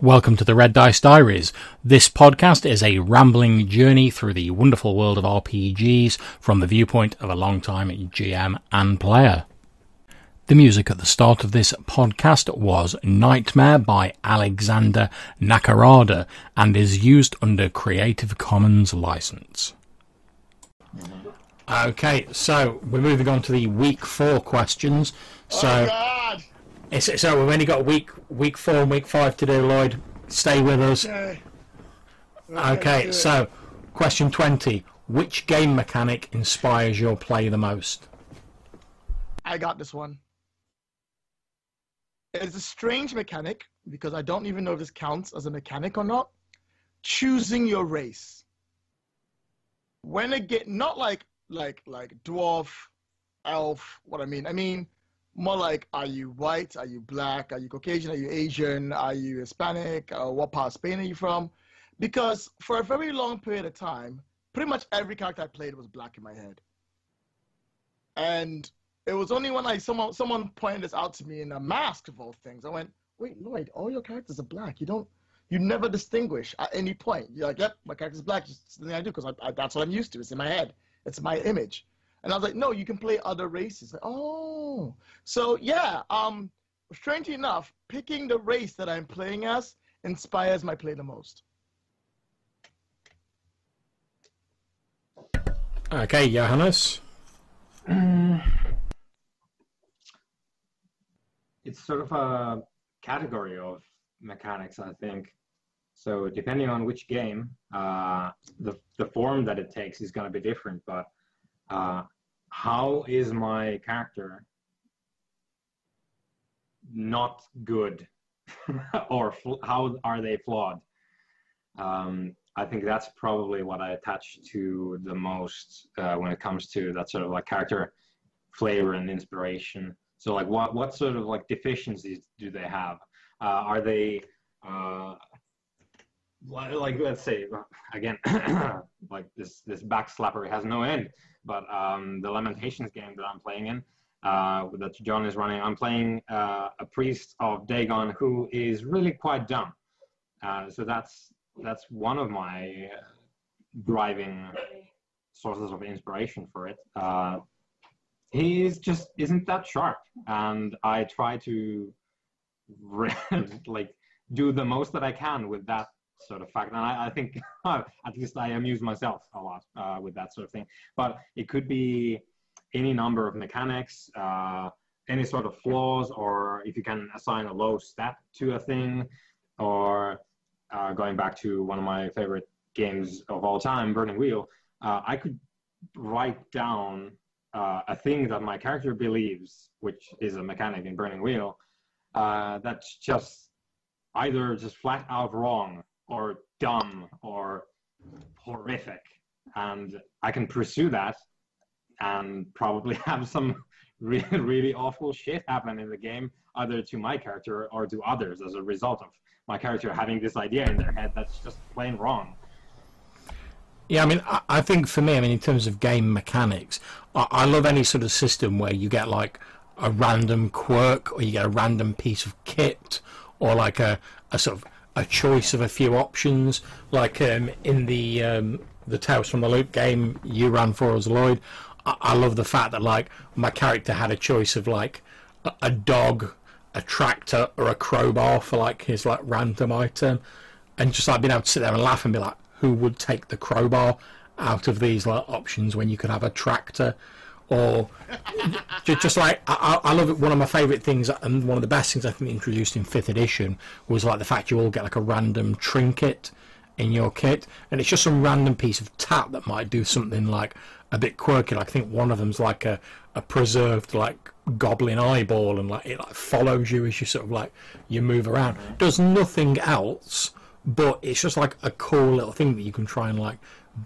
Welcome to the Red Dice Diaries. This podcast is a rambling journey through the wonderful world of RPGs from the viewpoint of a long-time GM and player. The music at the start of this podcast was Nightmare by Alexander Nakarada and is used under Creative Commons license. Okay, so we're moving on to the week four questions. Oh so. oh! It's, so we've only got week week four and week five to do, Lloyd. Stay with us. Okay. Okay, do it. so question twenty: Which game mechanic inspires your play the most? I got this one. It's a strange mechanic because I don't even know if this counts as a mechanic or not. Choosing your race. When it get not like like like dwarf, elf. What I mean, I mean more like are you white? Are you black? Are you Caucasian? Are you Asian? Are you Hispanic? Uh, what part of Spain are you from? Because for a very long period of time, pretty much every character I played was black in my head. And it was only when I someone someone pointed this out to me in a mask of all things. I went, wait, Lloyd, all your characters are black. You don't, you never distinguish at any point. You're like, yep, my character's black. It's thing I do because that's what I'm used to. It's in my head. It's my image. And I was like, no, you can play other races. Like, oh, so yeah. Um, strangely enough, picking the race that I'm playing as inspires my play the most. Okay, Johannes. it's sort of a category of mechanics, I think. So depending on which game, uh, the the form that it takes is going to be different. But uh, how is my character not good, or how are they flawed? Um, I think that's probably what I attach to the most uh, when it comes to that sort of like character flavor and inspiration. So like what what sort of like deficiencies do they have? Uh, are they uh, like let's say again like this this backslapper has no end. But um, the Lamentations game that I'm playing in uh, that John is running, I'm playing uh, a priest of Dagon who is really quite dumb. Uh, so that's that's one of my uh, driving sources of inspiration for it. Uh, he is just isn't that sharp, and I try to like do the most that I can with that sort of fact. And I, I think at least I amuse myself a lot uh, with that sort of thing. But it could be any number of mechanics, uh, any sort of flaws, or if you can assign a low stat to a thing, or uh, going back to one of my favorite games of all time, Burning Wheel, uh, I could write down uh, a thing that my character believes, which is a mechanic in Burning Wheel, uh, that's just either just flat out wrong or dumb or horrific. And I can pursue that and probably have some really, really awful shit happen in the game, either to my character or to others as a result of my character having this idea in their head that's just plain wrong. Yeah, I mean, I, I think for me, I mean, in terms of game mechanics, I, I love any sort of system where you get like a random quirk or you get a random piece of kit or like a, a sort of a choice of a few options. Like um, in the um, the Tales from the Loop game you ran for us, Lloyd, I, I love the fact that like my character had a choice of like a, a dog, a tractor, or a crowbar for like his like random item, and just like being able to sit there and laugh and be like, who would take the crowbar out of these like options when you could have a tractor? Or just, like I, I I love it. One of my favourite things and one of the best things I think introduced in fifth edition was like the fact you all get like a random trinket in your kit, and it's just some random piece of tat that might do something like a bit quirky. Like I think one of them's like a, a preserved like goblin eyeball, and like it like follows you as you sort of like you move around. Does nothing else, but it's just like a cool little thing that you can try and like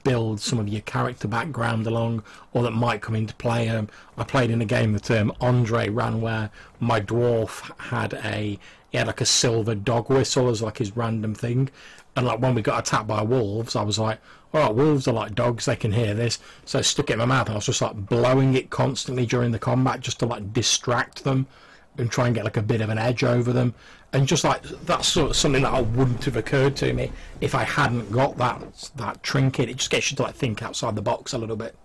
build some of your character background along, or that might come into play. Um, I played in a game that um, Andre ran where my dwarf had a he had like a silver dog whistle as like his random thing, and like when we got attacked by wolves, I was like, "All right, wolves are like dogs; they can hear this." So I stuck it in my mouth, and I was just like blowing it constantly during the combat just to like distract them. And try and get like a bit of an edge over them. And just like that's sort of something that I wouldn't have occurred to me if I hadn't got that that trinket. It just gets you to like think outside the box a little bit.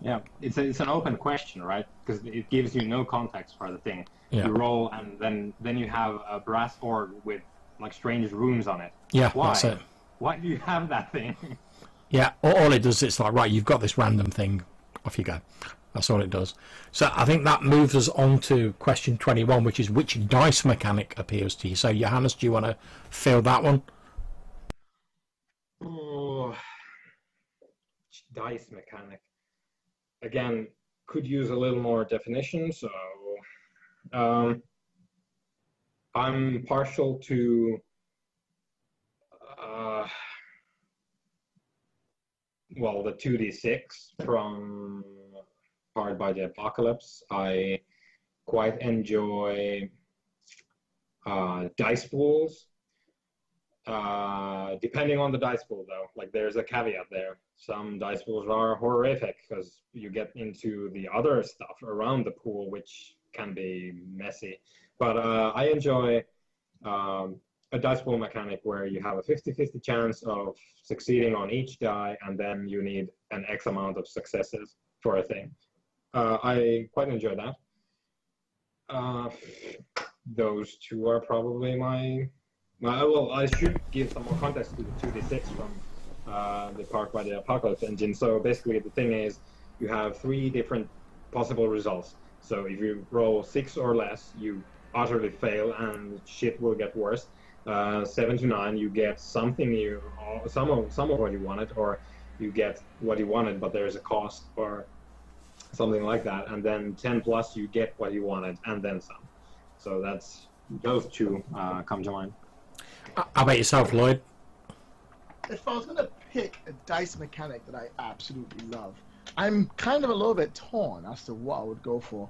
Yeah, it's a, it's an open question, right? Because it gives you no context for the thing. Yeah. You roll, and then then you have a brass orb with like strange runes on it. Yeah, Why? that's it. Why do you have that thing? Yeah, all, all it does is like right, you've got this random thing, off you go. That's all it does. So I think that moves us on to question twenty-one, which is which dice mechanic appeals to you. So Johannes, do you want to fill that one? oh, dice mechanic. Again, could use a little more definition. So, um, I'm partial to. Uh, well, the 2d6 from Powered by the Apocalypse. I quite enjoy uh, dice pools. Uh, depending on the dice pool, though, like there's a caveat there. Some dice pools are horrific because you get into the other stuff around the pool, which can be messy. But uh, I enjoy um, a dice pool mechanic where you have a 50-50 chance of succeeding on each die, and then you need an X amount of successes for a thing. Uh, I quite enjoy that. Uh, those two are probably my, my. Well, I should give some more context to the 2d6 from uh, the Park by the Apocalypse engine. So basically, the thing is, you have three different possible results. So if you roll six or less, you utterly fail, and shit will get worse. Uh, seven to nine, you get something you, some of some of what you wanted, or you get what you wanted, but there's a cost, or something like that. And then 10 plus, you get what you wanted, and then some. So that's those two uh, come to mind. How about yourself, Lloyd? If I was gonna pick a dice mechanic that I absolutely love, I'm kind of a little bit torn as to what I would go for.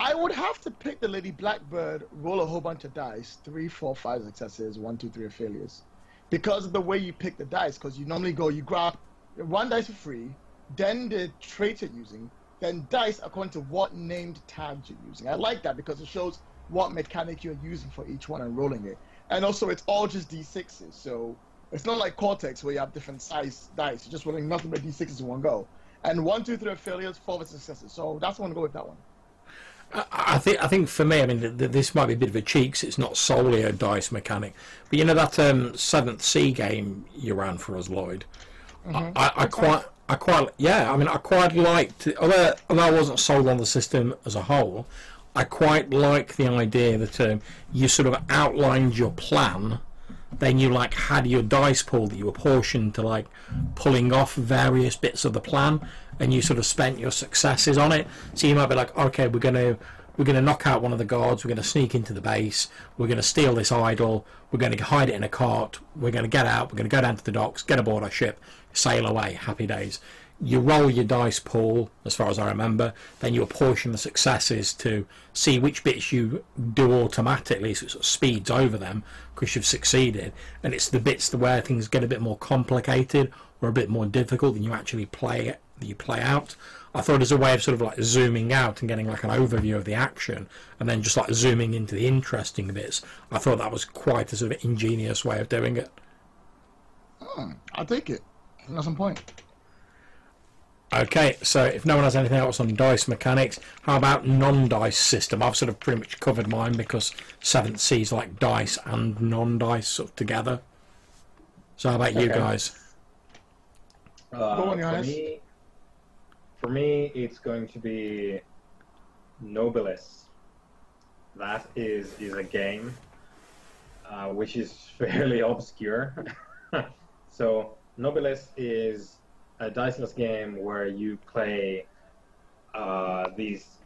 I would have to pick the Lady Blackbird, roll a whole bunch of dice, three, four, five successes, one, two, three failures, because of the way you pick the dice. Because you normally go, you grab one dice for free, then the trait you're using, then dice according to what named tags you're using. I like that because it shows what mechanic you're using for each one and rolling it. And also, it's all just d6s, so it's not like Cortex where you have different size dice. You're just rolling nothing but d6s in one go. And one, two, three are failures, four are successes. So that's one to go with that one. I I think I think for me, I mean, th- th- this might be a bit of a cheek. 'cause it's not solely a dice mechanic, but you know that um, Seventh Sea game you ran for us, Lloyd. I, I, I quite, I quite, yeah. I mean, I quite liked, although although I wasn't sold on the system as a whole, I quite like the idea that um, you sort of outlined your plan, then you like had your dice pool that you apportioned to like pulling off various bits of the plan, and you sort of spent your successes on it. So you might be like, okay, we're gonna we're gonna knock out one of the guards, we're gonna sneak into the base, we're gonna steal this idol, we're gonna hide it in a cart, we're gonna get out, we're gonna go down to the docks, get aboard our ship, sail away, happy days. You roll your dice pool, as far as I remember, then you apportion the successes to see which bits you do automatically, so it sort of speeds over them because you've succeeded, and it's the bits where things get a bit more complicated or a bit more difficult than you actually play you play out. I thought as a way of sort of like zooming out and getting like an overview of the action, and then just like zooming into the interesting bits. I thought that was quite a sort of ingenious way of doing it. Hmm, I'll take it. That's some point. Okay, so if no one has anything else on dice mechanics, how about non-dice system? I've sort of pretty much covered mine because Seventh Sea's like dice and non-dice sort of together. So how about you guys? Uh, Go on, for me, for me, it's going to be Nobilis. That is is a game uh, which is fairly obscure. so Nobilis is a diceless game where you play uh, these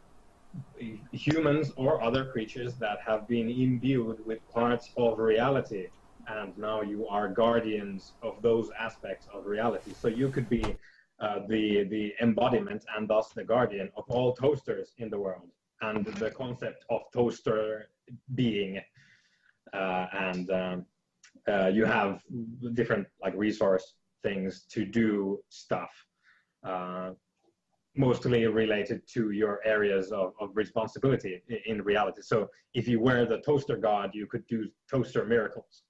humans or other creatures that have been imbued with parts of reality and now you are guardians of those aspects of reality. So you could be uh, the the embodiment and thus the guardian of all toasters in the world, and the concept of toaster being, uh, and um, uh, you have different like resource things to do stuff. Uh, mostly related to your areas of, of responsibility in, in reality. So if you were the toaster god, you could do toaster miracles.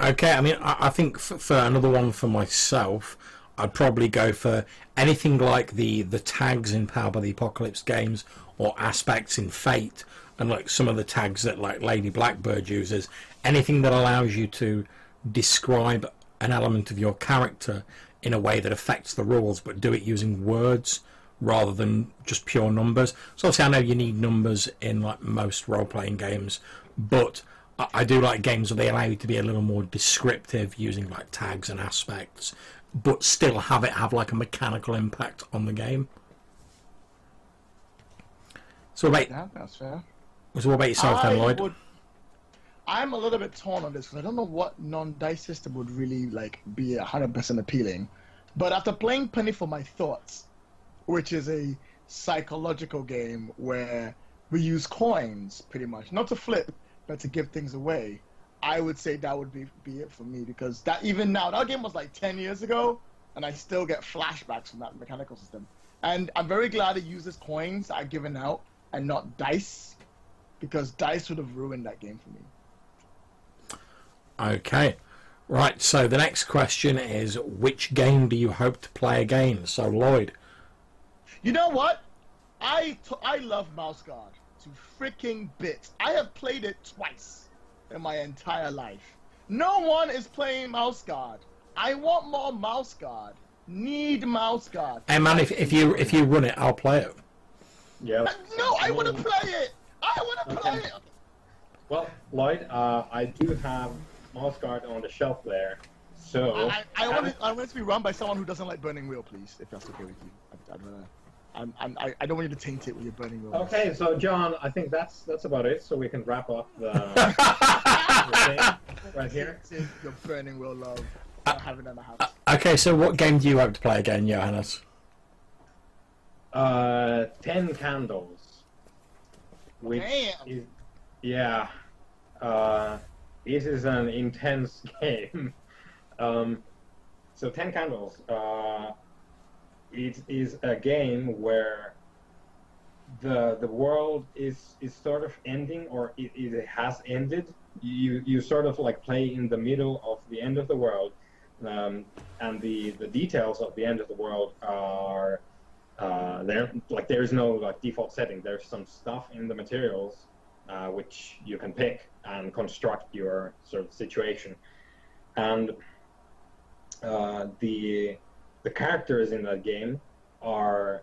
Okay, I mean, I, I think for, for another one for myself, I'd probably go for anything like the the tags in Power by the Apocalypse games or aspects in Fate, and like some of the tags that like Lady Blackbird uses. Anything that allows you to describe an element of your character in a way that affects the rules, but do it using words rather than just pure numbers. So obviously, I know you need numbers in like most role-playing games, but I, I do like games where they allow you to be a little more descriptive using like tags and aspects, but still have it have like a mechanical impact on the game. So wait, Yeah, that's fair. so what about yourself then, Lloyd? would- I'm a little bit torn on this because I don't know what non-dice system would really like be 100% appealing. But after playing Penny for My Thoughts, which is a psychological game where we use coins pretty much, not to flip, but to give things away, I would say that would be, be it for me because that even now, that game was like 10 years ago, and I still get flashbacks from that mechanical system. And I'm very glad it uses coins that are given out and not dice because dice would have ruined that game for me. Okay. Right, so the next question is which game do you hope to play again? So Lloyd. You know what? I t- I love Mouse Guard to freaking bits. I have played it twice in my entire life. No one is playing Mouse Guard. I want more Mouse Guard. Need Mouse Guard. Hey man, if, if you if you run it, I'll play it. Yeah. No, I want to play it. I want to play Okay. it. Well, Lloyd, uh, I do have Mouse Guard on the shelf there. So I, I, I want it. I want it to be run by someone who doesn't like Burning Wheel, please. If that's okay with you. I, I'd rather. I'm, I'm, I, I don't want you to taint it with your Burning Wheel. Okay, so John, I think that's that's about it. So we can wrap up the, the thing right here. Your Burning Wheel love. Not having in the house. Okay, so what game do you hope to play again, Johannes? Uh, ten candles. Which Damn. is yeah. Uh, this is an intense game. um, so ten candles. Uh, it is a game where the the world is is sort of ending or it, it has ended. You you sort of like play in the middle of the end of the world, um, and the the details of the end of the world are uh, there like there's no like default setting. There's some stuff in the materials uh, which you can pick and construct your sort of situation, and uh, the the characters in that game are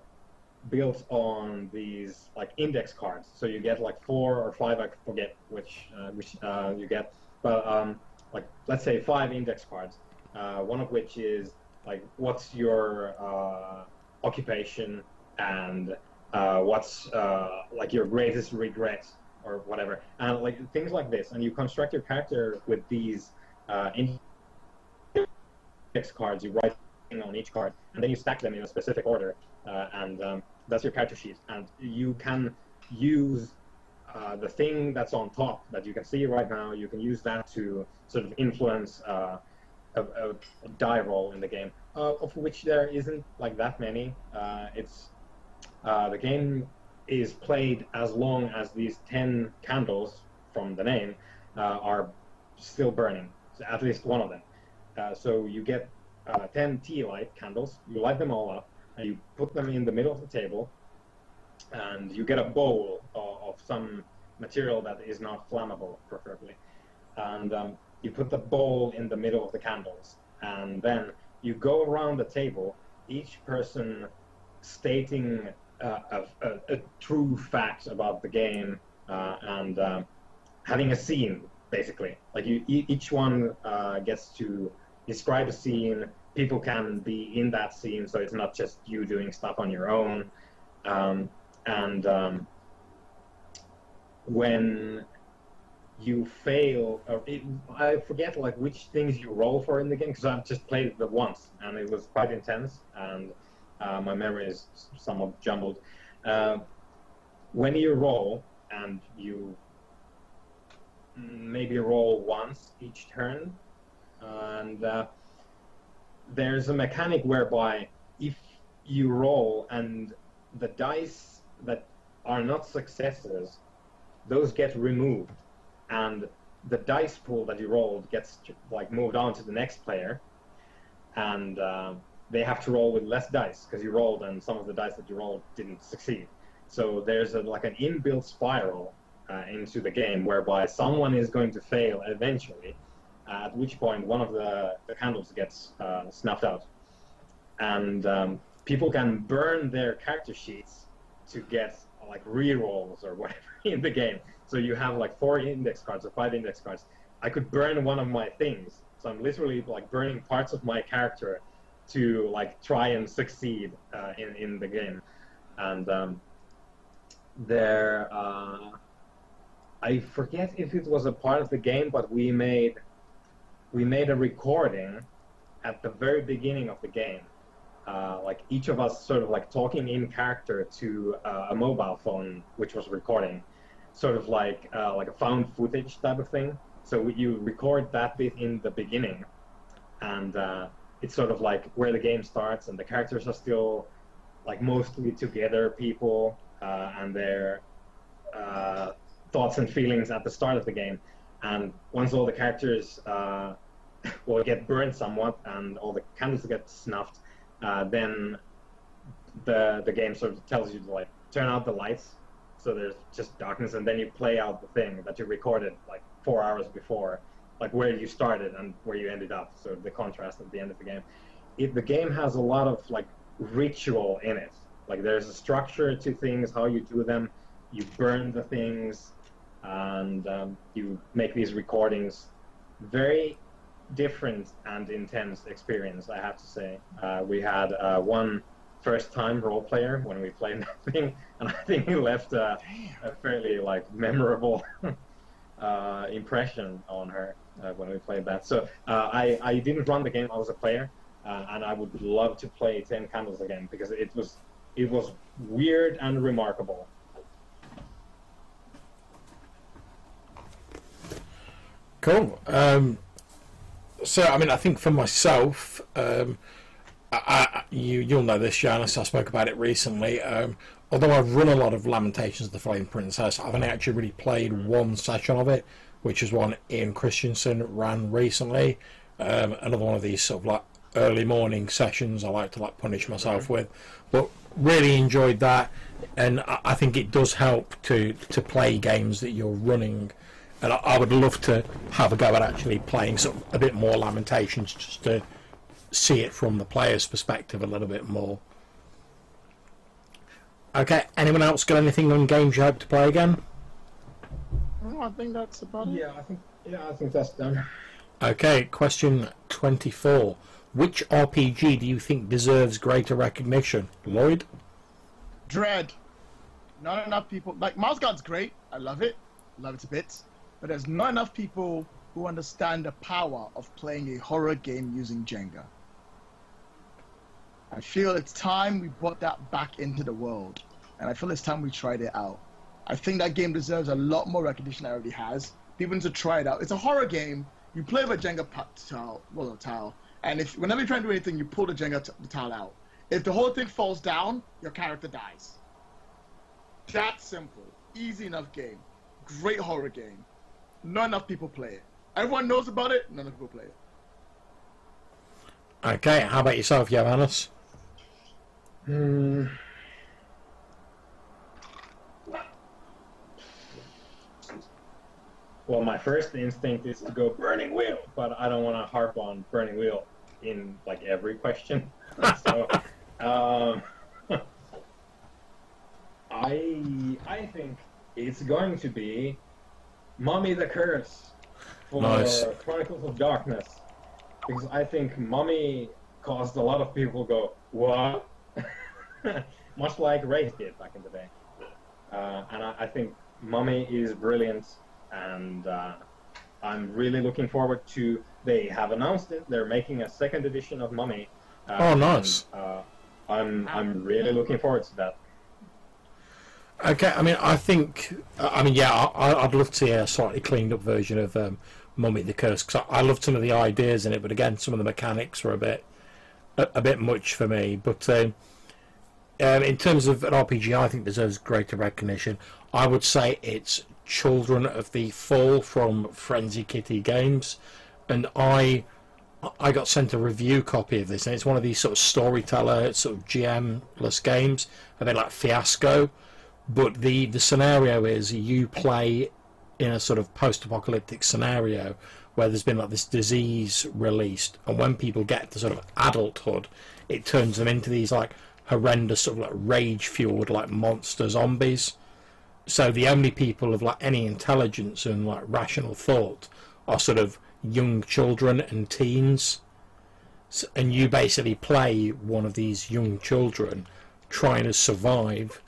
built on these like index cards. So you get like four or five, I forget which uh, which uh, you get, but um, like let's say five index cards. Uh, one of which is like what's your uh, occupation and uh, what's uh, like your greatest regret or whatever, and like things like this. And you construct your character with these index cards. You write on each card, and then you stack them in a specific order, uh, and um, that's your character sheet. And you can use uh, the thing that's on top that you can see right now. You can use that to sort of influence uh, a, a, die roll in the game, uh, of which there isn't like that many. Uh, it's uh, the game is played as long as these ten candles from the name are still burning. So at least one of them. So you get uh, 10 tea light candles, you light them all up, and you put them in the middle of the table, and you get a bowl of, of some material that is not flammable, preferably. And um, you put the bowl in the middle of the candles, and then you go around the table, each person stating uh, a, a, a true fact about the game uh, and um, having a scene, basically. Like you, each one uh, gets to describe a scene. People can be in that scene, so it's not just you doing stuff on your own. Um, and um, when you fail, or it, I forget like which things you roll for in the game because I've just played it once and it was quite intense and uh, my memory is somewhat jumbled. Uh, when you roll and you maybe roll once each turn, and uh, there's a mechanic whereby if you roll, and the dice that are not successes, those get removed, and the dice pool that you rolled gets like moved on to the next player, and uh, they have to roll with less dice because you rolled and some of the dice that you rolled didn't succeed. So there's a, like an inbuilt spiral uh, into the game whereby someone is going to fail eventually, at which point one of the, the candles gets uh, snuffed out. And um, people can burn their character sheets to get like rerolls or whatever in the game. So you have like four index cards or five index cards. I could burn one of my things. So I'm literally like burning parts of my character to like try and succeed uh, in in the game. And um, there, uh, I forget if it was a part of the game, but we made we made a recording at the very beginning of the game. Uh, like each of us sort of like talking in character to uh, a mobile phone which was recording. Sort of like uh, like a found footage type of thing. So you record that bit in the beginning and uh, it's sort of like where the game starts and the characters are still like mostly together people uh, and their uh, thoughts and feelings at the start of the game. And once all the characters will get burned somewhat and all the candles get snuffed uh, then the the game sort of tells you to like turn out the lights so there's just darkness and then you play out the thing that you recorded like four hours before like where you started and where you ended up so the contrast at the end of the game. It, the game has a lot of like ritual in it. Like there's a structure to things how you do them. You burn the things and um, you make these recordings. Very different and intense experience, I have to say. Uh, we had uh, one first time role player when we played that thing, and I think he left a, a fairly like memorable uh, impression on her uh, when we played that. So uh, I, I didn't run the game, I was a player, uh, and I would love to play Ten Candles again because it was it was weird and remarkable. Cool. Um, so I mean, I think for myself, um, I, I, you you'll know this, Janice. I spoke about it recently. Um, although I've run a lot of Lamentations of the Flame Princess, I've only actually really played one session of it, which is one Ian Christensen ran recently. Um, another one of these sort of like early morning sessions I like to like punish myself with, but really enjoyed that, and I, I think it does help to to play games that you're running and I, I, would love to have a go at actually playing some a bit more Lamentations just to see it from the player's perspective a little bit more. Okay, anyone else got anything on games you hope to play again? I think that's about it. Yeah, I think yeah, I think that's done. Okay, question twenty-four. Which RPG do you think deserves greater recognition, Lloyd? Dread. Not enough people like Mouse Guard's great. I love it. Love it a bit but there's not enough people who understand the power of playing a horror game using Jenga. I feel it's time we brought that back into the world, and I feel it's time we tried it out. I think that game deserves a lot more recognition than it already has. People need to try it out. It's a horror game. You play with a Jenga tile, well, a tile, and if whenever you're trying to do anything, you pull the Jenga the tile out. If the whole thing falls down, your character dies. That simple, easy enough game, great horror game not enough people play it. Everyone knows about it, none of people play it. Okay, how about yourself, Johannes? Hmm. Well, my first instinct is to go Burning Wheel, but I don't want to harp on Burning Wheel in like every question. so, um, I I think it's going to be Mummy the Curse for nice. Chronicles of Darkness. Because I think Mummy caused a lot of people to go, what? Much like Wraith did back in the day. Uh, and I, I, think Mummy is brilliant, and uh, I'm really looking forward to. They have announced it. They're making a second edition of Mummy. Uh, oh, nice. And, uh, I'm I'm really looking forward to that. Okay, I mean, I think, I mean, yeah, I, would love to see a slightly cleaned up version of um, Mummy the Curse because I, I love some of the ideas in it, but again, some of the mechanics were a bit, a, a bit much for me. But um, um, in terms of an RPG, I think deserves greater recognition. I would say it's Children of the Fall from Frenzy Kitty Games, and I I got sent a review copy of this, and it's one of these sort of storyteller, sort of GM-less games. a bit like Fiasco? But the the scenario is you play in a sort of post-apocalyptic scenario where there's been like this disease released, and when people get to sort of adulthood, it turns them into these like horrendous sort of like rage-fueled like monster zombies. So the only people of like any intelligence and like rational thought are sort of young children and teens. So, and you basically play one of these young children trying to survive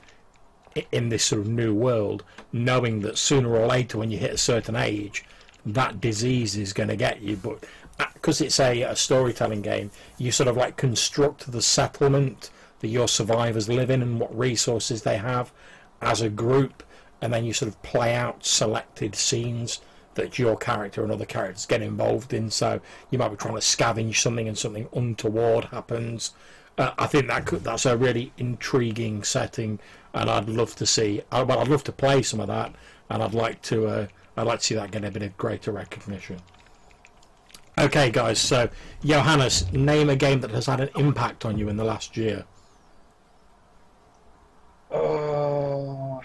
in this sort of new world, knowing that sooner or later, when you hit a certain age, that disease is going to get you. But because it's a, a storytelling game, you sort of like construct the settlement that your survivors live in and what resources they have as a group, and then you sort of play out selected scenes that your character and other characters get involved in. So you might be trying to scavenge something, and something untoward happens. Uh, I think that could, that's a really intriguing setting, and I'd love to see. uh, Well, I'd love to play some of that, and I'd like to. Uh, I'd like to see that get a bit of greater recognition. Okay, guys. So, Johannes, name a game that has had an impact on you in the last year. Oh.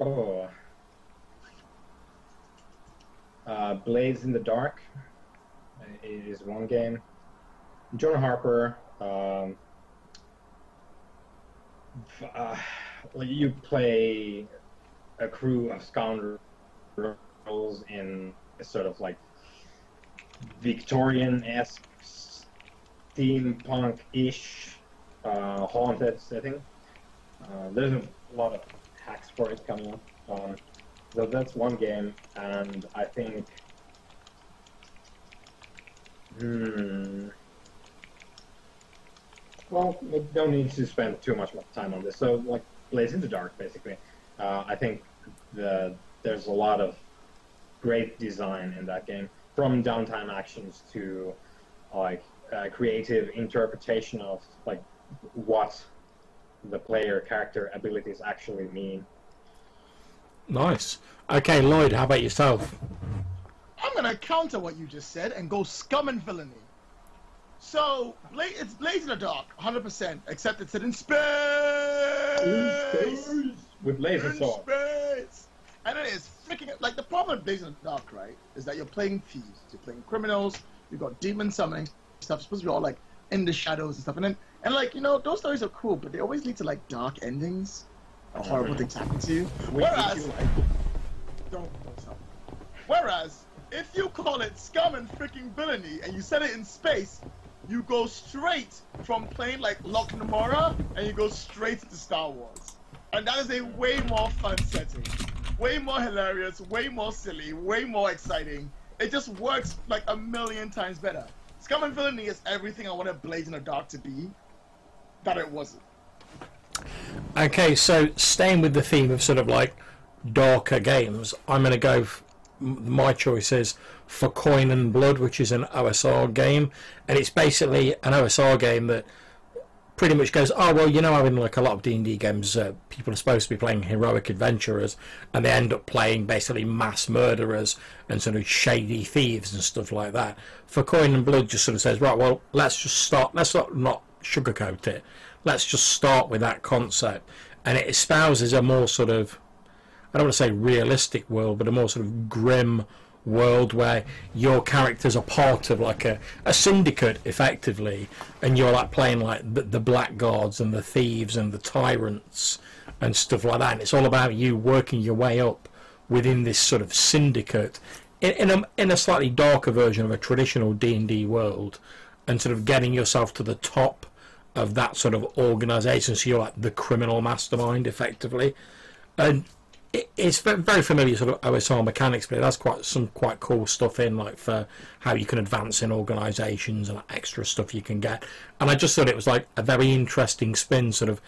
Oh. Uh, Blades in the Dark is one game. John Harper. Um, uh, you play a crew of scoundrels in a sort of like Victorian-esque steampunk-ish uh, haunted setting. Uh, there's a lot of hacks for it coming up. Um, so that's one game, and I think. Hmm. Well, we don't need to spend too much time on this. So, like, Blades in the Dark, basically. Uh, I think the there's a lot of great design in that game, from downtime actions to like uh, creative interpretation of like what the player character abilities actually mean. Nice. Okay, Lloyd, how about yourself? I'm gonna counter what you just said and go scum and villainy. So, Bla- it's Blades in the Dark, 100%, except it's set in space. With laser in sword. space. And it is freaking like the problem with Blades in the Dark, right? Is that you're playing thieves, you're playing criminals, you've got demon summoning stuff, supposed to be all like in the shadows and stuff, and then and like you know those stories are cool, but they always lead to like dark endings, or horrible things happen to you. Whereas, we- don't don't stop. Whereas if you call it scum and freaking villainy and you set it in space, you go straight from playing like Locke Lamora and you go straight to Star Wars. And that is a way more fun setting. Way more hilarious, way more silly, way more exciting. It just works like a million times better. Scum and Villainy is everything I wanted Blades in the Dark to be, that it wasn't. Okay, so staying with the theme of sort of like darker games, I'm going to go. My choice is for Coin and Blood, which is an OSR game, and it's basically an OSR game that pretty much goes, oh well, you know, how in like a lot of D and D games, uh, people are supposed to be playing heroic adventurers, and they end up playing basically mass murderers and sort of shady thieves and stuff like that. For Coin and Blood, just sort of says, right, well, let's just start. Let's not not sugarcoat it. Let's just start with that concept, and it espouses a more sort of I don't want to say realistic world, but a more sort of grim world where your characters are part of like a, a syndicate effectively and you're like playing like the, the blackguards and the thieves and the tyrants and stuff like that. And it's all about you working your way up within this sort of syndicate in, in, a, in a slightly darker version of a traditional D&D world and sort of getting yourself to the top of that sort of organization so you're like the criminal mastermind effectively. And it, it's very familiar sort of OSR mechanics, but it has quite some quite cool stuff in, like for how you can advance in organisations and extra stuff you can get. And I just thought it was like a very interesting spin, sort of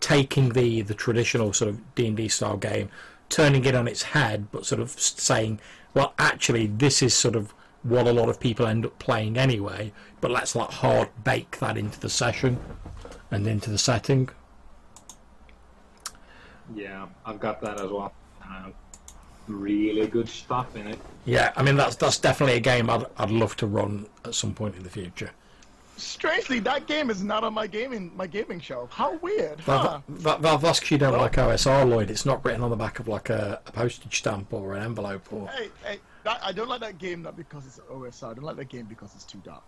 taking the the traditional sort of D and D style game, turning it on its head, but sort of saying, well, actually, this is sort of what a lot of people end up playing anyway. But let's like hard bake that into the session and into the setting. Yeah, I've got that as well. Uh, really good stuff in it. Yeah, I mean that's that's definitely a game I'd I'd love to run at some point in the future. Strangely, that game is not on my gaming my gaming shelf. How weird, huh? That, that, that, that's because you don't like OSR, Lloyd. It's not written on the back of like a, a postage stamp or an envelope or. Hey, hey, that, I don't like that game not because it's OSR. I don't like that game because it's too dark.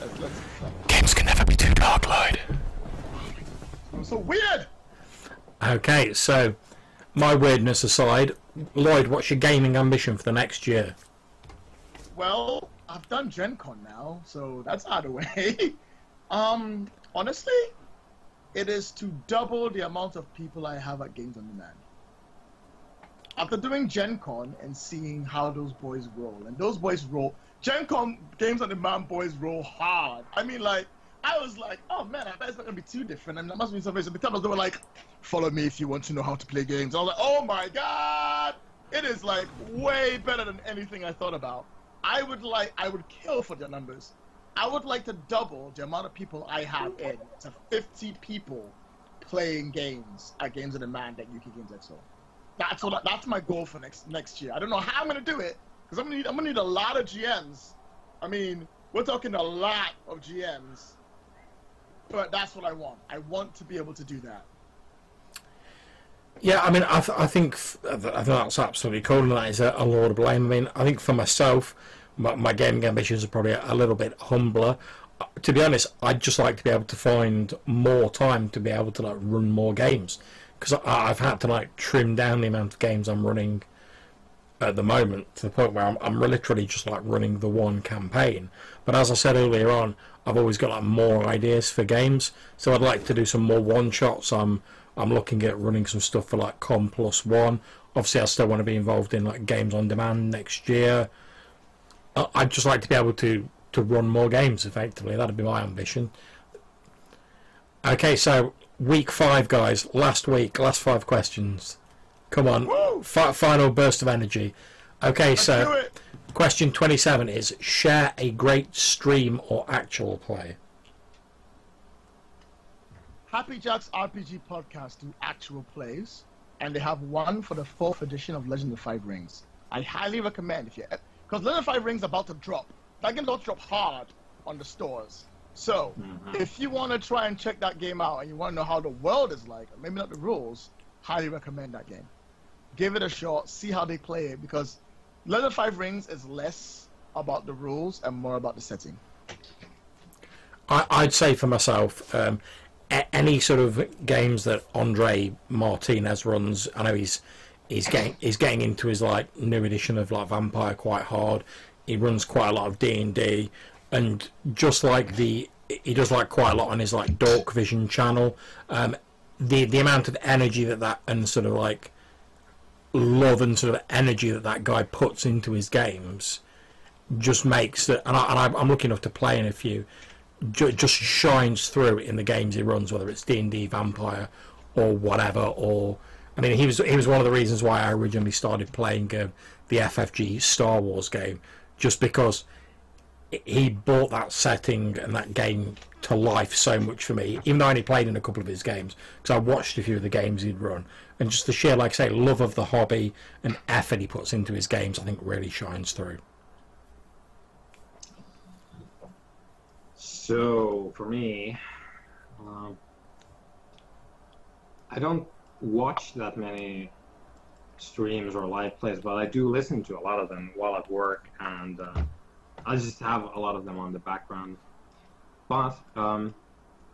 Let's, let's, Games can never be too dark, Lloyd. it's so weird. Okay, so my weirdness aside, Lloyd, what's your gaming ambition for the next year? Well, I've done Gen Con now, so that's out of the way. um, honestly, it is to double the amount of people I have at Games on Demand. After doing Gen Con and seeing how those boys roll, and those boys roll, Gen Con Games on Demand boys roll hard. I mean, like, I was like, oh man, I bet it's not gonna be too different. I mean, that must be something. So because they were like, follow me if you want to know how to play games. I was like, oh my god, it is like way better than anything I thought about. I would like, I would kill for their numbers. I would like to double the amount of people I have in to 50 people playing games at Games on Demand that UK Games Expo. That's what. That's my goal for next next year. I don't know how I'm gonna do it because I'm gonna need I'm gonna need a lot of GMs. I mean, we're talking a lot of GMs, but that's what I want. I want to be able to do that. Yeah, I mean, I, th- I think f- I think that's absolutely cool, and that is a, a of blame. I mean, I think for myself, my, my gaming ambitions are probably a, a little bit humbler. Uh, To be honest, I'd just like to be able to find more time to be able to like run more games because I've had to like trim down the amount of games I'm running at the moment to the point where I'm, I'm literally just like running the one campaign. But as I said earlier on, I've always got like more ideas for games, so I'd like to do some more one shots. I'm I'm looking at running some stuff for like Com Plus One. Obviously, I still want to be involved in like games on demand next year. I'd just like to be able to to run more games effectively. That'd be my ambition. Okay, so week five, guys. Last week, last five questions. Come on! Fi- final burst of energy. Okay, Let's so question twenty-seven is: share a great stream or actual play. Happy Jacks RPG podcast do actual plays, and they have one for the fourth edition of Legend of Five Rings. I highly recommend if you because Legend of Five Rings is about to drop. That game's about to drop hard on the stores. So mm-hmm. if you want to try and check that game out and you want to know how the world is like, maybe not the rules, highly recommend that game. Give it a shot, see how they play it because of Five Rings is less about the rules and more about the setting. I, I'd say for myself, um, a- any sort of games that Andre Martinez runs, I know he's he's getting he's getting into his like new edition of like Vampire quite hard. He runs quite a lot of D and D, and just like the he does like quite a lot on his like Dork Vision channel. Um, the the amount of energy that that and sort of like love and sort of energy that that guy puts into his games just makes it. And, I, I'm lucky enough to play in a few ju- just shines through in the games he runs, whether it's D and D, Vampire, or whatever. Or I mean, he was he was one of the reasons why I originally started playing uh, the FFG Star Wars game, just because he brought that setting and that game to life so much for me. Even though I only played in a couple of his games, because I watched a few of the games he'd run, and just the sheer, like I say, love of the hobby and effort he puts into his games, I think really shines through. So for me, um, I don't watch that many streams or live plays, but I do listen to a lot of them while at work, and uh, I just have a lot of them on the background. But um,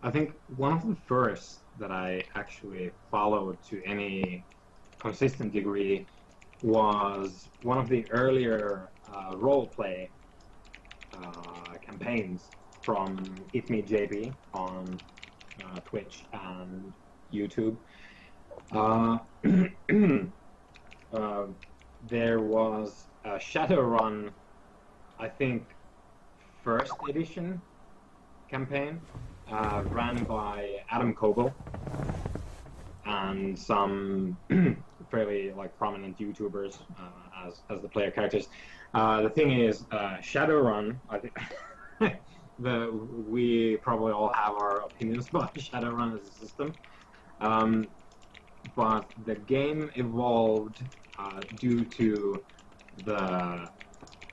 I think one of the first that I actually followed to any consistent degree was one of the earlier uh, role play uh, campaigns from ItMeJP on uh, Twitch and YouTube. Uh, uh, there was a Shadowrun, I think, first edition campaign uh, ran by Adam Koebel and some fairly like prominent YouTubers uh, as as the player characters. Uh, the thing is, uh, Shadowrun. I think the we probably all have our opinions about Shadowrun as a system, um, but the game evolved uh, due to the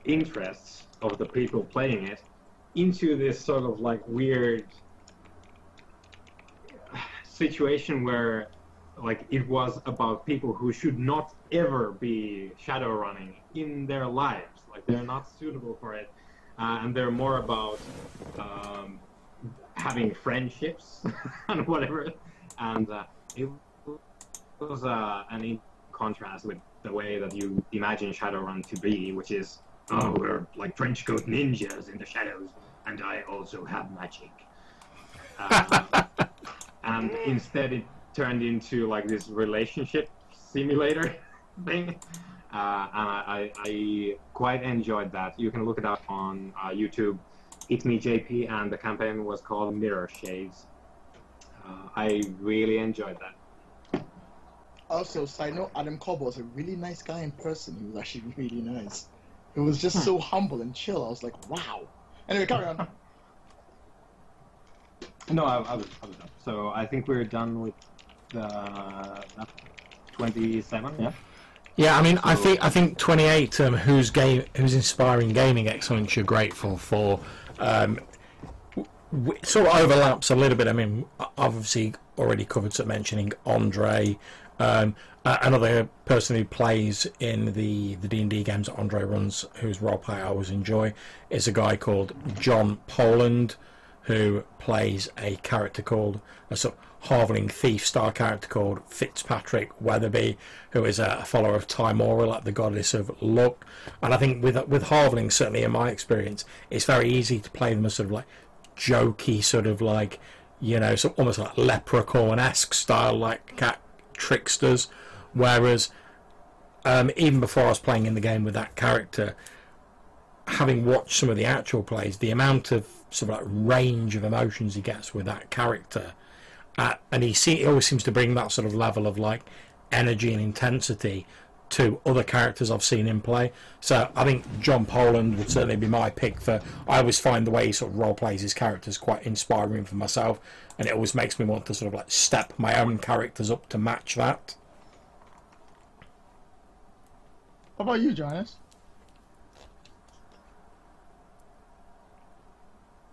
interests of the people playing it into this sort of like weird situation where like it was about people who should not ever be shadow running in their lives. Like they're not suitable for it. Uh, and they're more about um, having friendships and whatever. And uh, it was uh, an in contrast with the way that you imagine shadowrun to be which is oh we're like trench coat ninjas in the shadows and i also have magic uh, and instead it turned into like this relationship simulator thing. Uh, and I, I, quite enjoyed that. You can look it up on uh, YouTube. ItMeJP, and the campaign was called Mirror Shades. Uh, I really enjoyed that. Also, side note, Adam Koebel was a really nice guy in person. He was actually really nice. He was just so humble and chill. I was like, wow. Anyway, carry on. No, I, I, was, I was done. So I think we're done with the 27, yeah? Yeah, I mean, I think I think 28, um, who's game, who's inspiring gaming excellence. You're grateful for. Um, w- sort of overlaps a little bit. I mean, obviously already covered some mentioning Andre. Um, uh, another person who plays in the the D and D games that Andre runs, whose roleplay I always enjoy, is a guy called John Poland, who plays a character called a sort of Halfling thief star character called Fitzpatrick Weatherby, who is a follower of Tymora, like the goddess of luck. And I think with with Halfling, certainly in my experience, it's very easy to play them as sort of like jokey, sort of like you know, so almost like leprechaun-esque style, like cat tricksters. Whereas um, even before I was playing in the game with that character, having watched some of the actual plays, the amount of sort of like range of emotions he gets with that character uh, and he, see, he always seems to bring that sort of level of like energy and intensity to other characters I've seen him play. So I think John Poland would certainly be my pick for. I always find the way he sort of role plays his characters quite inspiring for myself, and it always makes me want to sort of like step my own characters up to match that. What about you, Johannes?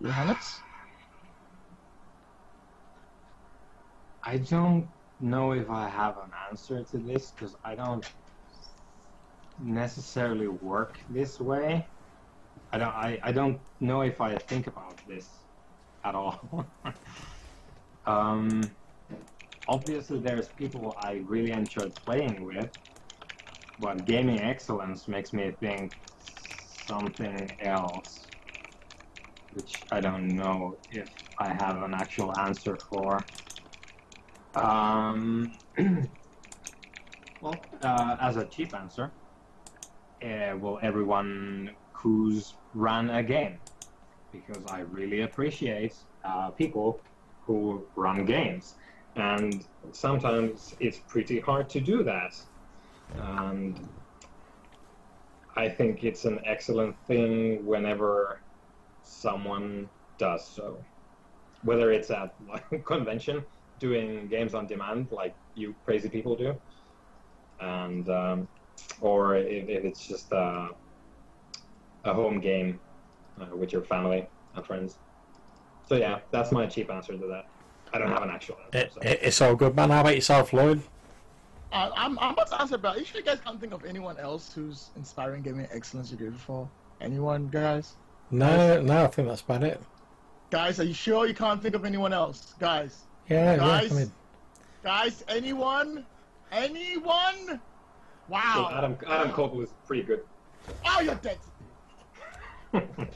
Johannes? I don't know if I have an answer to this because I don't necessarily work this way. I don't. I, I don't know if I think about this at all. um, obviously, there's people I really enjoy playing with, but gaming excellence makes me think something else, which I don't know if I have an actual answer for. Um, well, uh, as a cheap answer, uh, will everyone who's run a game? Because I really appreciate uh, people who run games. And sometimes it's pretty hard to do that. And I think it's an excellent thing whenever someone does so. Whether it's at like, convention doing games on demand like you crazy people do, and um, or if, if, it's just a, a home game uh, with your family and friends. So yeah, that's my cheap answer to that. I don't have an actual answer. It, so. it's all good, man. How about yourself, Lloyd? Uh, I'm, I'm about to answer about. You sure you guys can't think of anyone else who's inspiring gaming excellence you're good for? Anyone, guys? No, guys? no, I think that's about it. Guys, are you sure you can't think of anyone else? Guys, yeah, guys, yeah. I mean, guys, anyone, anyone? Wow. So Adam Adam Koebel was pretty good. Oh, you're dead.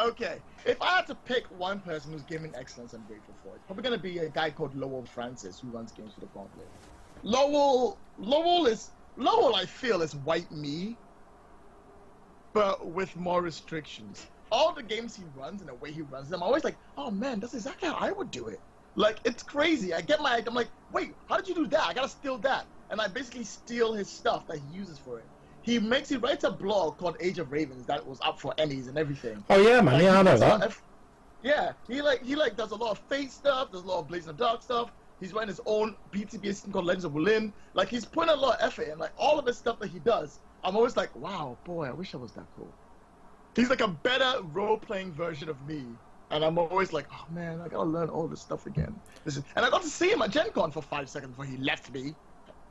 okay, if I had to pick one person who's given excellence I'm grateful for, it. probably gonna be a guy called Lowell Francis who runs games for the Gauntlet. Lowell, Lowell is Lowell. I feel is white me, but with more restrictions. All the games he runs and the way he runs them, I'm always like, oh man, that's exactly how I would do it. Like it's crazy. I get my I'm like, wait, how did you do that? I gotta steal that. And I basically steal his stuff that he uses for it. he makes he writes a blog called Age of Ravens that was up for ENnies and everything. Oh yeah, man. Like, Yeah, he I know puts a lot that. of- yeah, he like he like does a lot of fate stuff, does a lot of Blades in the Dark stuff. He's writing his own BTB system called Legends of Wulin. Like he's putting a lot of effort in. Like all of the stuff that he does, I'm always like, wow, boy, I wish I was that cool. He's like a better role-playing version of me, and I'm always like, oh man, I gotta learn all this stuff again. This is, and I got to see him at Gen Con for five seconds before he left me,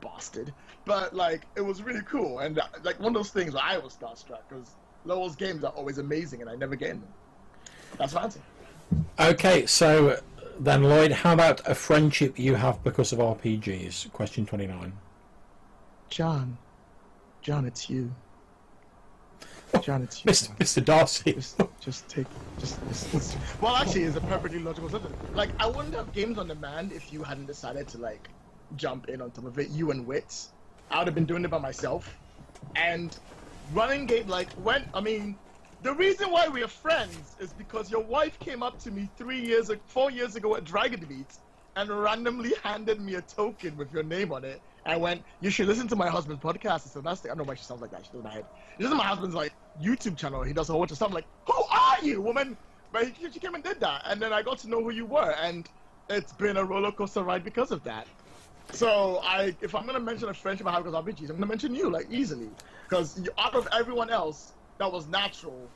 bastard. But like, it was really cool, and uh, like one of those things where I was starstruck because Lowell's games are always amazing, and I never get in them. That's my answer. Okay, so then Lloyd, how about a friendship you have because of RPGs? Question twenty-nine. John, John, it's you. John, it's you. Mr. Mr. Darcy. Just, just take, just, just, just- Well, actually, it's a perfectly logical sentence. Like, I wouldn't have games on demand if you hadn't decided to like jump in on top of it. You and Wits, I would have been doing it by myself, and running game like when I mean, the reason why we are friends is because your wife came up to me three years, four years ago at Dragon Meet, and randomly handed me a token with your name on it. I went, you should listen to my husband's podcast. I said, that's the, I don't know why she sounds like that. She's does my head. This is my husband's like YouTube channel. He does a whole bunch of stuff. I'm like, who are you, woman? But he, she came and did that, and then I got to know who you were, and it's been a roller coaster ride because of that. So I, if I'm gonna mention a friendship I have of RPGs, I'm gonna mention you like easily, because out of everyone else, that was natural.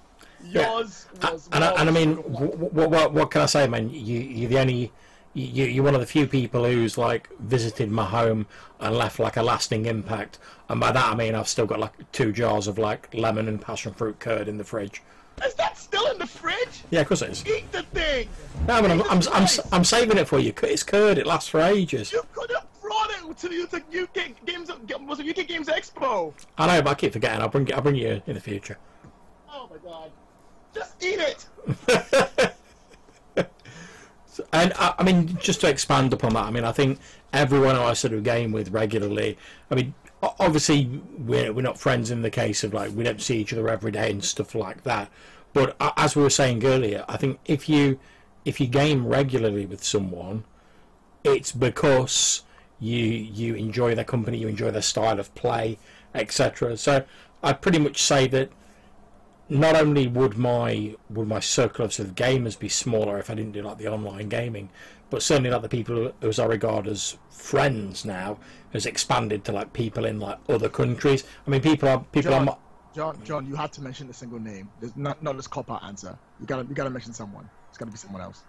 Yours A- was. and, I, and I mean, what, what, what can I say, man? You, you're the only, you, you're one of the few people who's like visited my home and left like a lasting impact. And by that I mean I've still got like two jars of like lemon and passion fruit curd in the fridge. Is that still in the fridge? Yeah, of course it is. Eat the thing. No, I mean, I'm, I'm, I'm, I'm saving it for you. It's curd. It lasts for ages. You could have brought it to to UK Games. Was it UK Games Expo? I know, but I keep forgetting. I'll bring. I'll bring you in the future. Oh my god! Just eat it. And I, I mean, just to expand upon that, I mean, I think everyone I sort of game with regularly, I mean, obviously we're, we're not friends in the case of like we don't see each other every day and stuff like that. But uh, as we were saying earlier, I think if you if you game regularly with someone, it's because you you enjoy their company, you enjoy their style of play, etc. So I pretty much say that not only would my would my circle of sort of gamers be smaller if I didn't do like the online gaming, but certainly like the people who who I regard as friends now has expanded to like people in like other countries. I mean, people are people John, are. John, John, you have to mention a single name. There's not not this cop out answer. You gotta you gotta mention someone. It's gotta be someone else.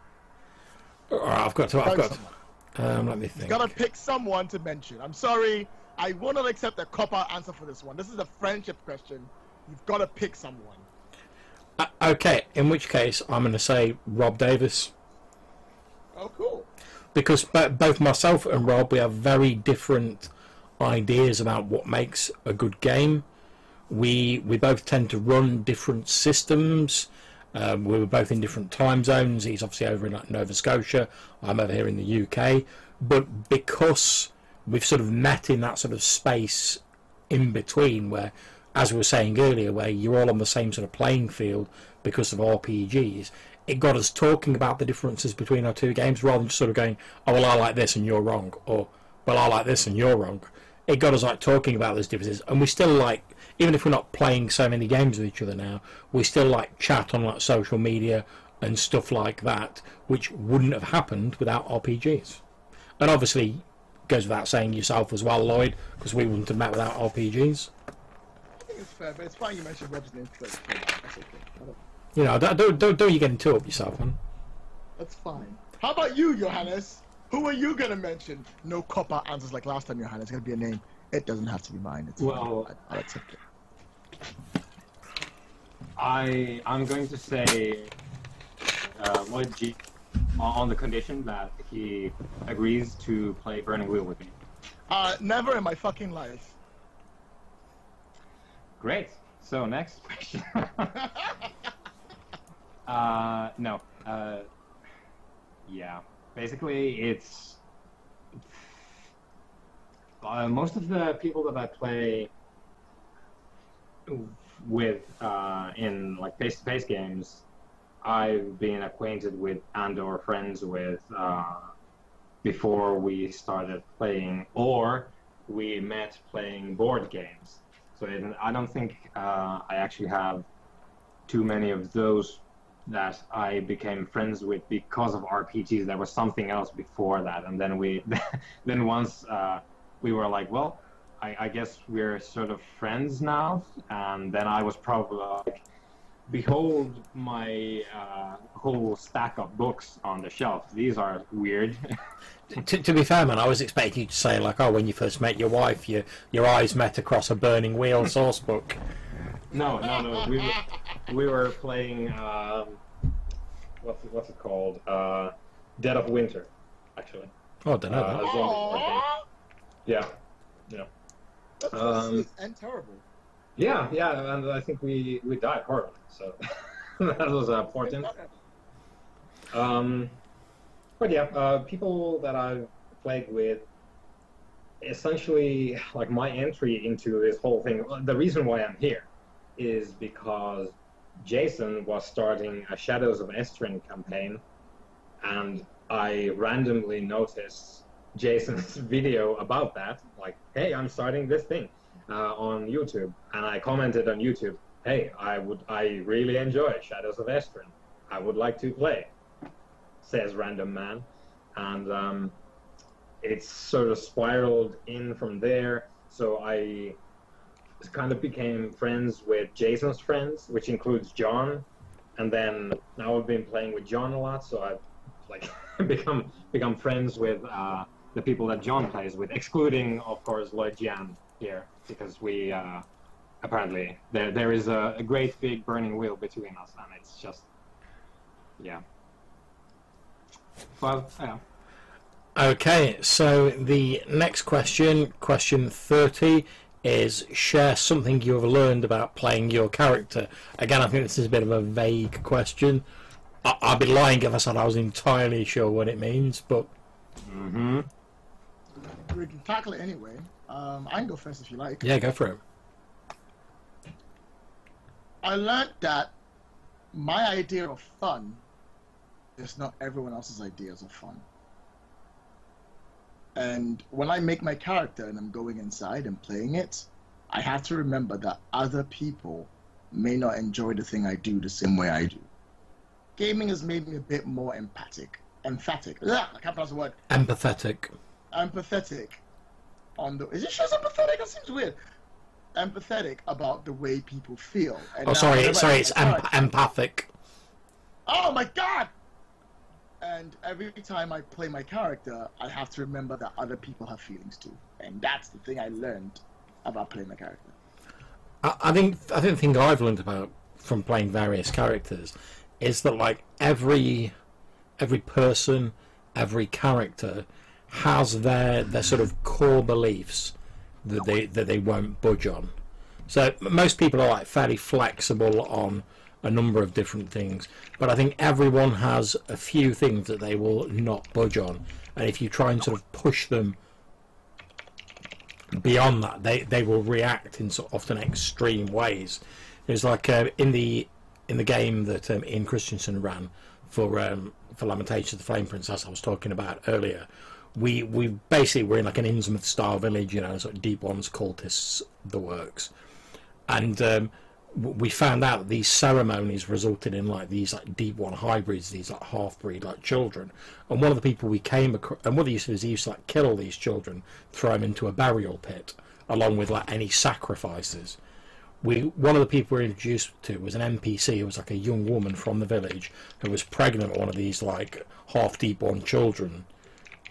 All right, I've got to. I've got. Um, let me think. Gotta pick someone to mention. I'm sorry, I will not accept a cop out answer for this one. This is a friendship question. You've gotta pick someone. Uh, okay, in which case I'm going to say Rob Davis. Oh, cool. because bo- both myself and Rob we have very different ideas about what makes a good game. We we both tend to run different systems. Um, we were both in different time zones. He's obviously over in Nova Scotia. I'm over here in the UK. But because we've sort of met in that sort of space in between, where, as we were saying earlier, where you're all on the same sort of playing field because of RPGs, it got us talking about the differences between our two games rather than just sort of going, oh, well, I like this and you're wrong, or, well, I like this and you're wrong. It got us like talking about those differences, and we still like, even if we're not playing so many games with each other now, we still like chat on like social media and stuff like that, which wouldn't have happened without RPGs. And obviously, goes without saying yourself as well, Lloyd, because we wouldn't have met without RPGs. I think it's fair, but it's fine you mentioned Rob's name first. That's okay. You know, don't don't don't, you getting too up yourself, man. That's fine. How about you, Johannes? Who are you gonna mention? No cop out answers like last time, Johannes. It's gonna be a name. It doesn't have to be mine. It's Well- fine. I, I'll accept it. I I'm going to say uh, Lloyd G on on the condition that he agrees to play Burning Wheel with me. Uh, never in my fucking life. Great. So next question. uh, no. Uh, yeah. Basically, it's uh, most of the people that I play with uh, in like face-to-face games, I've been acquainted with and/or friends with uh, before we started playing, or we met playing board games. So it, I don't think uh, I actually have too many of those that I became friends with because of RPGs. There was something else before that, and then we, then once uh, we were like, well, I, I, guess we're sort of friends now. And then I was probably like, behold my uh, whole stack of books on the shelf. These are weird. to, to, be fair, man, I was expecting you to say like, oh, when you first met your wife, your your eyes met across a burning wheel source book. No, no, no. We were, we were playing. Um, what's it, what's it called? Uh, Dead of Winter, actually. Oh, I don't know. Uh, yeah, yeah. That's um, and terrible. Yeah, yeah, and I think we we died horribly, so that was uh, important. Um, but yeah, uh, people that I've played with, essentially, like my entry into this whole thing. The reason why I'm here is because Jason was starting a Shadows of Esteren campaign, and I randomly noticed Jason's video about that. Like, hey, I'm starting this thing uh, on YouTube, and I commented on YouTube, hey, I would, I really enjoy Shadows of Esteren. I would like to play, says random man, and um, it's sort of spiraled in from there. So I kind of became friends with Jason's friends, which includes John, and then now I've been playing with John a lot, so I've like become become friends with uh, the people that John plays with, excluding of course Lloyd Jan here because we uh, apparently there there is a, a great big burning wheel between us, and it's just yeah. Well, yeah. Okay, so the next question, question 30, is share something you have learned about playing your character. Again, I think this is a bit of a vague question. I- would be lying if I said I was entirely sure what it means, but. Mm-hmm. We can tackle it anyway. Um, I can go first if you like. Yeah, go for it. I learned that my idea of fun is not everyone else's ideas of fun. And when I make my character and I'm going inside and playing it, I have to remember that other people may not enjoy the thing I do the same way I do. Gaming has made me a bit more empathic. Emphatic. Yeah, I can't pronounce the word. Empathetic. Empathetic. On the is it just empathetic? It seems weird. Empathetic about the way people feel. And oh, sorry, sorry, it's em- empathic. Oh my god! and every time I play my character, I have to remember that other people have feelings too, and that's the thing I learned about playing my character. I, I think I think the thing I've learned about from playing various characters is that like every every person, every character has their their sort of core beliefs that they that they won't budge on. So most people are like fairly flexible on a number of different things. But I think everyone has a few things that they will not budge on, and if you try and sort of push them beyond that, they they will react in sort of often extreme ways. It's like uh, in the in the game that um, Ian Christensen ran for um, for Lamentations of the Flame Princess I was talking about earlier. We we basically were in like an Innsmouth style village, you know, sort of deep ones, cultists, the works, and um, we found out these ceremonies resulted in like these like deep one hybrids, these like half breed like children. And one of the people we came across, and what he used to do is he used to like kill all these children, throw them into a burial pit, along with like any sacrifices. We one of the people we were introduced to was an NPC who was like a young woman from the village who was pregnant with one of these like half deep born children,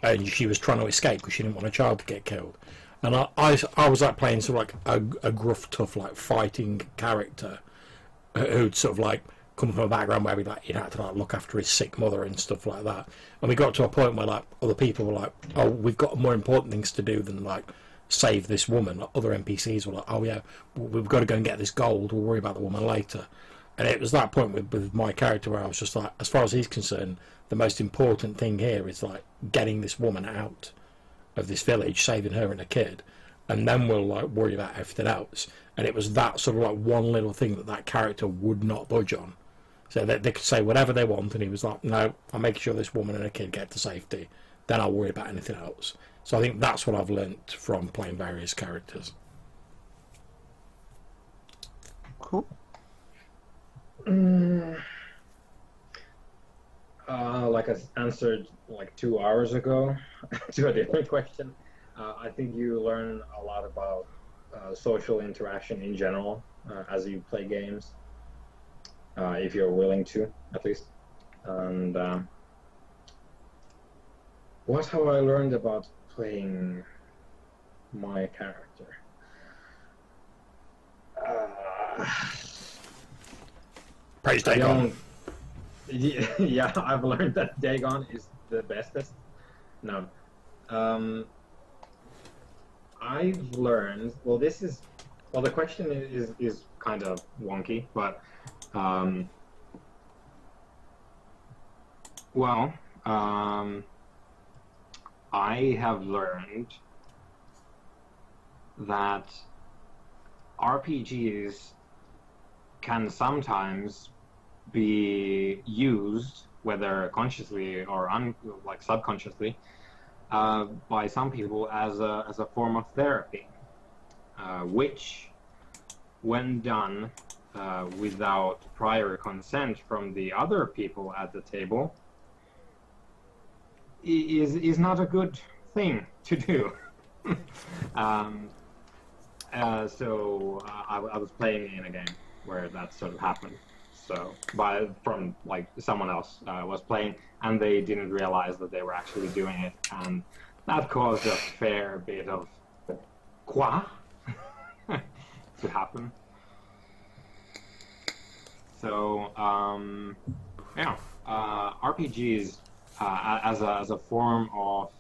and she was trying to escape because she didn't want a child to get killed and I, I, I was like playing sort of like a, a gruff, tough, like fighting character uh, who'd sort of like come from a background where we like he'd had to like look after his sick mother and stuff like that. And we got to a point where like other people were like, "Oh, we've got more important things to do than like save this woman." Other NPCs were like, "Oh yeah, we've got to go and get this gold. We'll worry about the woman later." And it was that point with, with my character where I was just like, as far as he's concerned, the most important thing here is like getting this woman out of this village, saving her and a kid, and then we'll like worry about everything else. And it was that sort of like one little thing that that character would not budge on. So they, they could say whatever they want, and he was like, "No, I'm making sure this woman and a kid get to safety. Then I'll worry about anything else." So I think that's what I've learnt from playing various characters. Cool. Mm, uh, like I answered like two hours ago to a different question. Uh, I think you learn a lot about uh, social interaction in general uh, as you play games, uh, if you're willing to, at least. And um, what have I learned about playing my character? Praise Dagon. Yeah, yeah, I've learned that Dagon is the bestest. No. Um, I've learned. Well, this is. Well, the question is is, is kind of wonky, but. Um, well, um, I have learned that RPGs can sometimes be used, whether consciously or un, like subconsciously, uh, by some people as a, as a form of therapy, uh, which, when done uh, without prior consent from the other people at the table, is is not a good thing to do. um, uh, so uh, I, I was playing in a game where that sort of happened. So by from like someone else uh, was playing, and they didn't realize that they were actually doing it, and that caused a fair bit of quoi to happen. So um, yeah, uh, RPGs uh, as a as a form of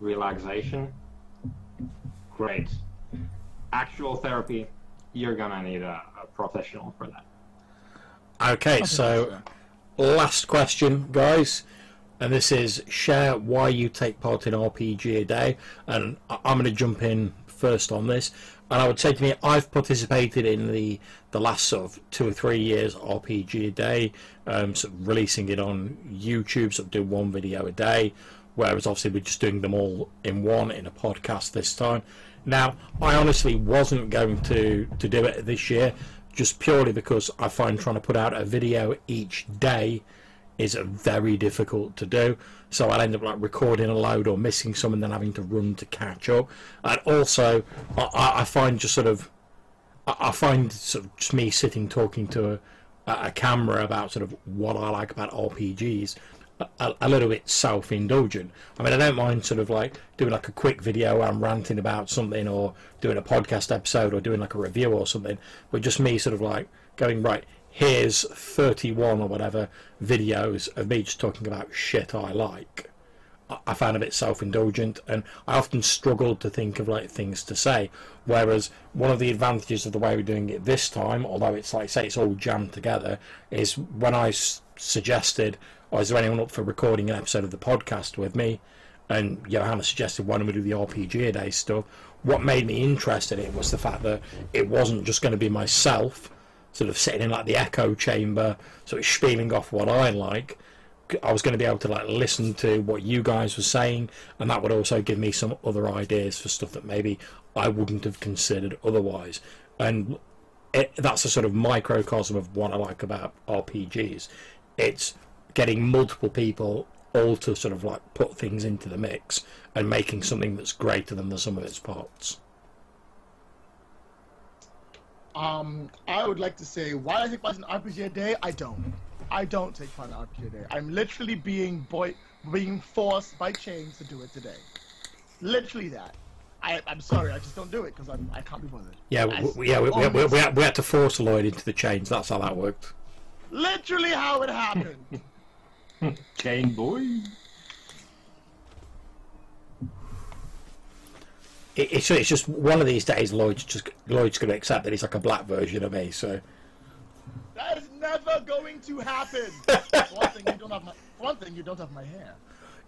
relaxation, great. Actual therapy, you're gonna need a, a professional for that. Okay, so last question, guys. And this is share why you take part in RPG a day. And I'm going to jump in first on this. And I would say to me, I've participated in the the last sort of two or three years RPG a day, um, sort of releasing it on YouTube, sort of doing one video a day. Whereas obviously we're just doing them all in one in a podcast this time. Now, I honestly wasn't going to to do it this year, just purely because I find trying to put out a video each day is very difficult to do. So I'll end up like recording a load or missing some and then having to run to catch up. And also, I- I, find just sort of, I find sort of just me sitting talking to a, a camera about sort of what I like about RPGs. A, a little bit self-indulgent. I mean, I don't mind sort of like doing like a quick video I'm ranting about something, or doing a podcast episode, or doing like a review or something. But just me sort of like going right here's 31 or whatever videos of me just talking about shit I like. I- I found a bit self-indulgent, and I often struggled to think of like things to say. Whereas one of the advantages of the way we're doing it this time, although it's like say it's all jammed together, is when I s- suggested, "Oh, is there anyone up for recording an episode of the podcast with me?" and Johannes suggested why don't we do the RPG day stuff. What made me interested in it was the fact that it wasn't just going to be myself sort of sitting in like the echo chamber, sort of spieling off what I like. I was going to be able to like listen to what you guys were saying, and that would also give me some other ideas for stuff that maybe I wouldn't have considered otherwise. And it, that's a sort of microcosm of what I like about RPGs. It's getting multiple people all to sort of like put things into the mix and making something that's greater than the sum of its parts. Um, I would like to say why I take part in RPG a day. I don't. I don't take part in RPG a day. I'm literally being boy being forced by chains to do it today. Literally that. I, I'm sorry, I just don't do it because I'm can't be bothered. Yeah, I- we- yeah, we, we, we, we, had, we had to force Lloyd into the chains. That's how that worked. Literally how it happened. Chain boy. It, it's, it's just one of these days. Lloyd's just Lloyd's going to accept that he's like a black version of me. So that is never going to happen. For one thing, you don't have my. for One thing, you don't have my hair.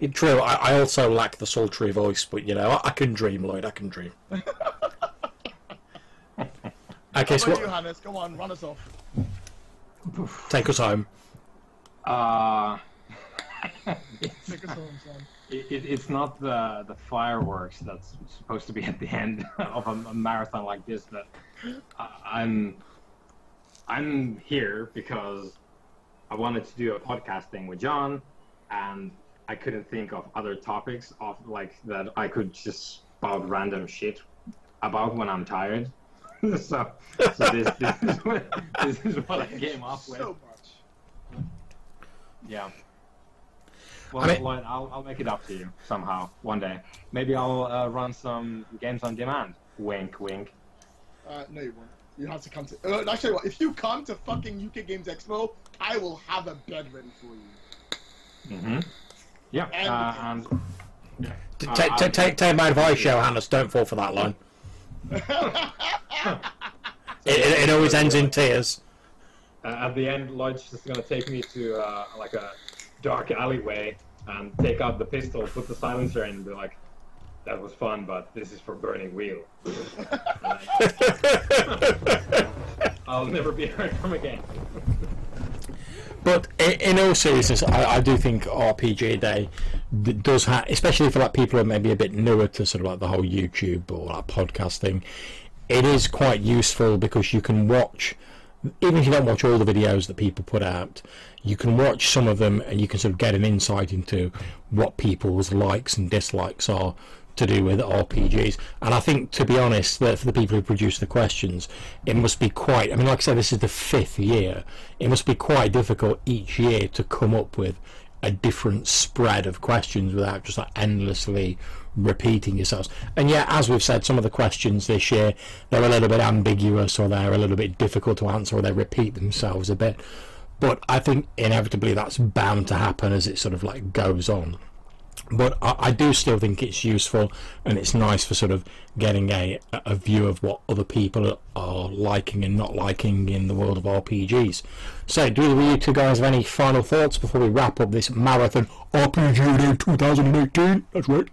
It's true. I, I also lack the sultry voice, but you know, I, I can dream, Lloyd. I can dream. okay, so Come on, what, Johannes, go on, run us off. take us home. Uh, it's, Take us home, son. it, it- it's not the the fireworks that's supposed to be at the end of a, a marathon like this that I'm I'm here because I wanted to do a podcast thing with John, and I couldn't think of other topics of like that I could just spout random shit about when I'm tired. so, so this, this, is what, this is what I came up with. So much. Yeah. Well, I mean- Lloyd, I'll, I'll make it up to you somehow one day. Maybe I'll uh, run some games on demand. Wink, wink. Uh, no, you won't. You have to come to. Uh, actually, what? If you come to fucking UK Games Expo, I will have a bed ready for you. Mm-hmm. Yeah. And- Uh, and Uh, Take, take, take, take my advice, Johannes. Don't fall for that line. It, it, it always ends in tears. uh, at the end, Lloyd's just gonna take me to uh, like a dark alleyway and take out the pistol, put the silencer in, and be like, "That was fun, but this is for burning wheel. I'll never be heard from again. But in all seriousness, I, I do think RPG Day does have, especially for like people who are maybe a bit newer to sort of like the whole YouTube or like podcasting, it is quite useful because you can watch, even if you don't watch all the videos that people put out, you can watch some of them and you can sort of get an insight into what people's likes and dislikes are to do with RPGs. And I think, to be honest, that for the people who produce the questions, it must be quite. I mean, like I said, this is the fifth year. It must be quite difficult each year to come up with a different spread of questions without just like endlessly repeating yourselves. And yet, as we've said, some of the questions this year they're a little bit ambiguous, or they're a little bit difficult to answer, or they repeat themselves a bit. But I think inevitably that's bound to happen as it sort of like goes on but I, I do still think it's useful and it's nice for sort of getting a, a view of what other people are liking and not liking in the world of RPGs. So, do either you two guys have any final thoughts before we wrap up this marathon RPG Day 2018? That's right.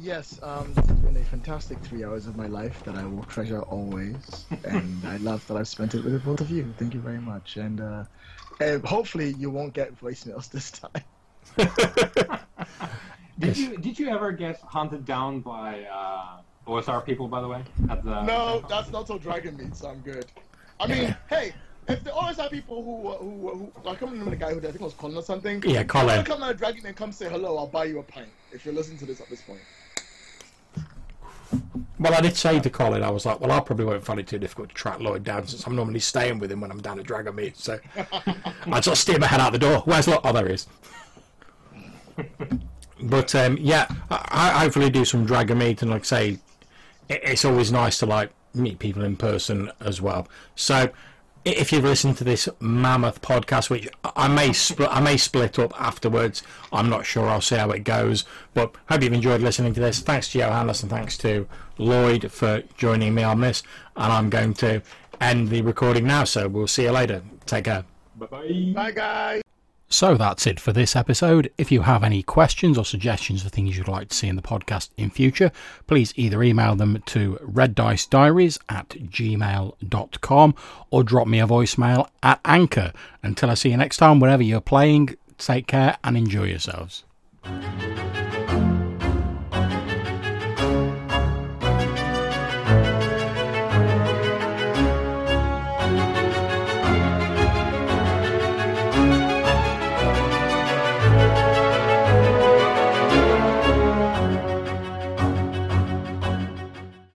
Yes, um, this has been a fantastic three hours of my life that I will treasure always, and I love that I've spent it with both of you. Thank you very much, and uh, uh, hopefully you won't get voicemails this time. Did you did you ever get hunted down by uh, OSR people? By the way, at the No, that's not so Dragon Meet, so I'm good. I mean, hey, if there always have people who, who, who, I can't remember the guy who I think it was Colin or something. Yeah, If Colin. you come at a dragon and come say hello, I'll buy you a pint. If you're listening to this at this point. Well, I did say to Colin, I was like, well, I probably won't find it too difficult to track Lloyd down since I'm normally staying with him when I'm down at Dragon Meet. So I just steer my head out the door. Where's Lloyd? Oh, there he is. but um, yeah, I, I hopefully do some Dragon Meet, and like I say, it, it's always nice to like meet people in person as well. So if you've listened to this mammoth podcast, which I may split, I may split up afterwards. I'm not sure. I'll see how it goes. But hope you've enjoyed listening to this. Thanks to Johannes and thanks to Lloyd for joining me on this. And I'm going to end the recording now. So we'll see you later. Take care. Bye bye. Bye, guys. So that's it for this episode. If you have any questions or suggestions for things you'd like to see in the podcast in future, please either email them to reddicediaries at gmail.com or drop me a voicemail at Anchor. Until I see you next time, wherever you're playing, take care and enjoy yourselves.